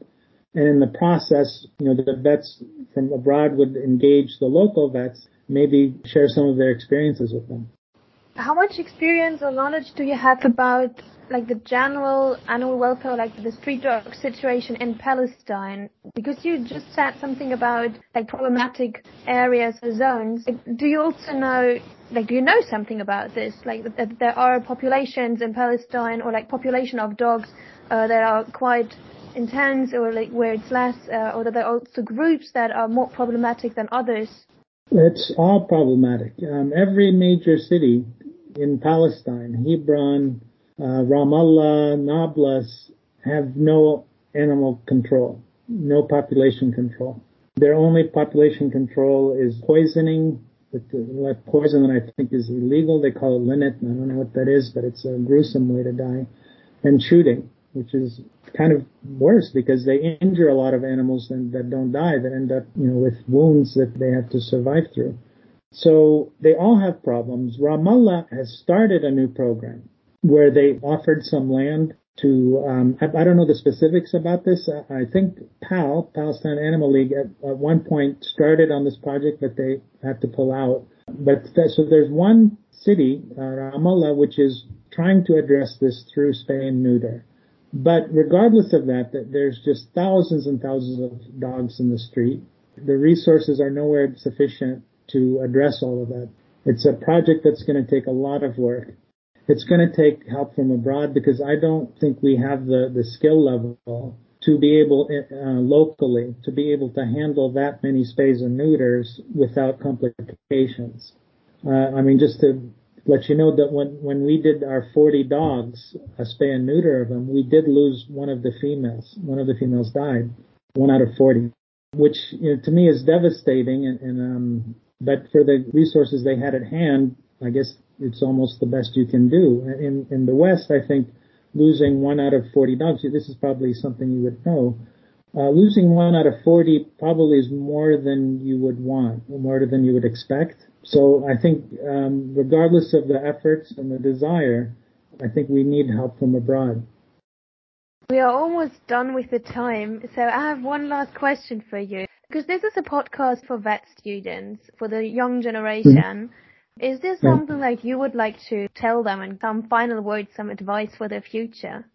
And in the process, you know, the vets from abroad would engage the local vets, maybe share some of their experiences with them. How much experience or knowledge do you have about like the general animal welfare, like the street dog situation in Palestine? Because you just said something about like problematic areas or zones. Do you also know, like, do you know something about this? Like that there are populations in Palestine or like population of dogs uh, that are quite intense or like where it's less, uh, or that there are also groups that are more problematic than others? It's all problematic. Um, every major city in Palestine, Hebron, uh, Ramallah, Nablus, have no animal control, no population control. Their only population control is poisoning. The poison that I think is illegal. They call it Lannate. I don't know what that is, but it's a gruesome way to die. And shooting which is kind of worse because they injure a lot of animals that, that don't die that end up, you know, with wounds that they have to survive through. So they all have problems. Ramallah has started a new program where they offered some land to, um, I, I, don't know the specifics about this. I, I think PAL, Palestine Animal League, at, at, one point started on this project, but they had to pull out. But so there's one city, uh, Ramallah, which is trying to address this through spay and neuter. But regardless of that, that there's just thousands and thousands of dogs in the street. The resources are nowhere sufficient to address all of that. It's a project that's going to take a lot of work. It's going to take help from abroad because I don't think we have the, the skill level to be able uh, locally to be able to handle that many spays and neuters without complications. Uh, I mean, just to let you know that when, when we did our 40 dogs, a spay and neuter of them, we did lose one of the females. One of the females died, one out of 40, which you know, to me is devastating. And, and um, but for the resources they had at hand, I guess it's almost the best you can do. In in the West, I think losing one out of 40 dogs, this is probably something you would know. Uh, losing one out of 40 probably is more than you would want, more than you would expect. So I think, um, regardless of the efforts and the desire, I think we need help from abroad. We are almost done with the time, so I have one last question for you. Because this is a podcast for vet students, for the young generation. Mm-hmm. Is there something yeah. like you would like to tell them and some final words, some advice for their future?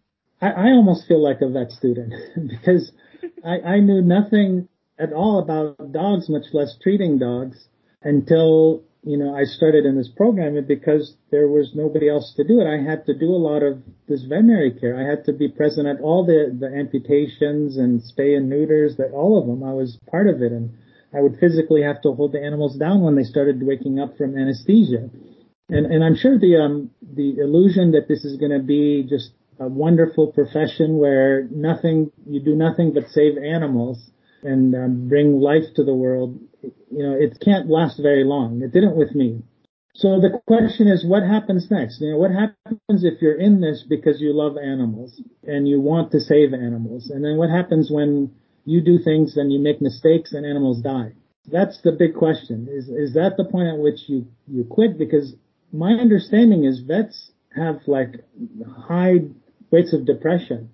I, I almost feel like a vet student [laughs] because [laughs] I, I knew nothing at all about dogs, much less treating dogs, until you know, I started in this program because there was nobody else to do it. I had to do a lot of this veterinary care. I had to be present at all the, the amputations and spay and neuters, that all of them. I was part of it and I would physically have to hold the animals down when they started waking up from anesthesia. And, and I'm sure the, um, the illusion that this is going to be just a wonderful profession where nothing, you do nothing but save animals and um, bring life to the world you know, it can't last very long. It didn't with me. So the question is, what happens next? You know, what happens if you're in this because you love animals and you want to save animals? And then what happens when you do things and you make mistakes and animals die? That's the big question. Is, is that the point at which you, you quit? Because my understanding is vets have like high rates of depression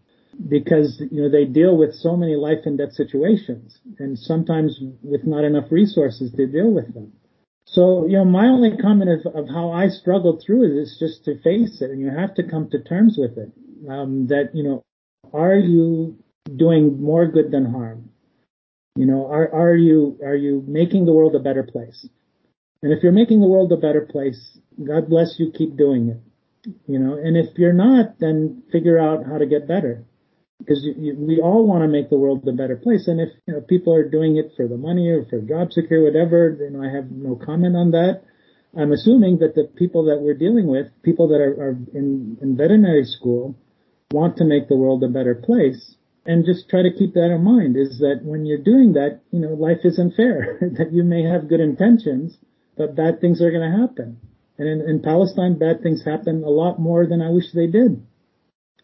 because you know they deal with so many life and death situations and sometimes with not enough resources to deal with them. So you know my only comment of, of how i struggled through it is just to face it and you have to come to terms with it. Um, that you know are you doing more good than harm? You know are are you are you making the world a better place? And if you're making the world a better place god bless you keep doing it. You know and if you're not then figure out how to get better because we all want to make the world a better place. And if you know, people are doing it for the money or for job security, whatever, you know, I have no comment on that. I'm assuming that the people that we're dealing with, people that are, are in, in veterinary school, want to make the world a better place. And just try to keep that in mind is that when you're doing that, you know, life isn't fair. [laughs] that you may have good intentions, but bad things are going to happen. And in, in Palestine, bad things happen a lot more than I wish they did.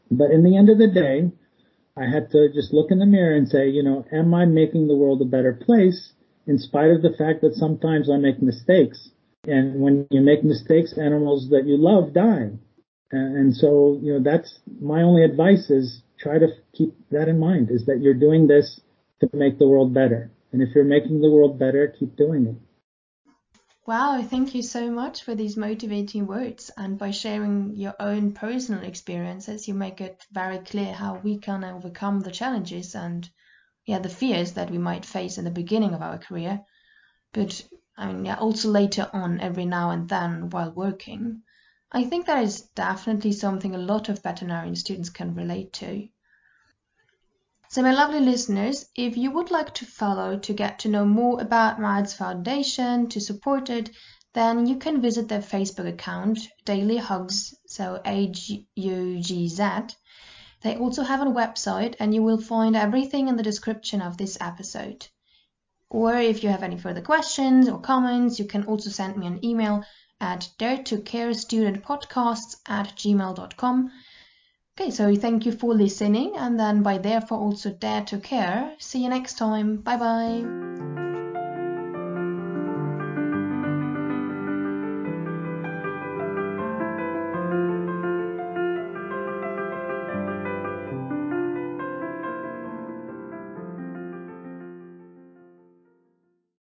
But in the end of the day, I had to just look in the mirror and say, you know, am I making the world a better place in spite of the fact that sometimes I make mistakes? And when you make mistakes, animals that you love die. And so, you know, that's my only advice is try to keep that in mind is that you're doing this to make the world better. And if you're making the world better, keep doing it. Wow, thank you so much for these motivating words. And by sharing your own personal experiences, you make it very clear how we can overcome the challenges and yeah, the fears that we might face in the beginning of our career. But I mean, yeah, also later on, every now and then while working. I think that is definitely something a lot of veterinarian students can relate to. So my lovely listeners, if you would like to follow to get to know more about Mads Foundation, to support it, then you can visit their Facebook account, Daily Hugz, so H-U-G-Z. They also have a website and you will find everything in the description of this episode. Or if you have any further questions or comments, you can also send me an email at dare to care student podcasts at gmail.com Okay, so thank you for listening, and then by therefore also dare to care. See you next time. Bye bye.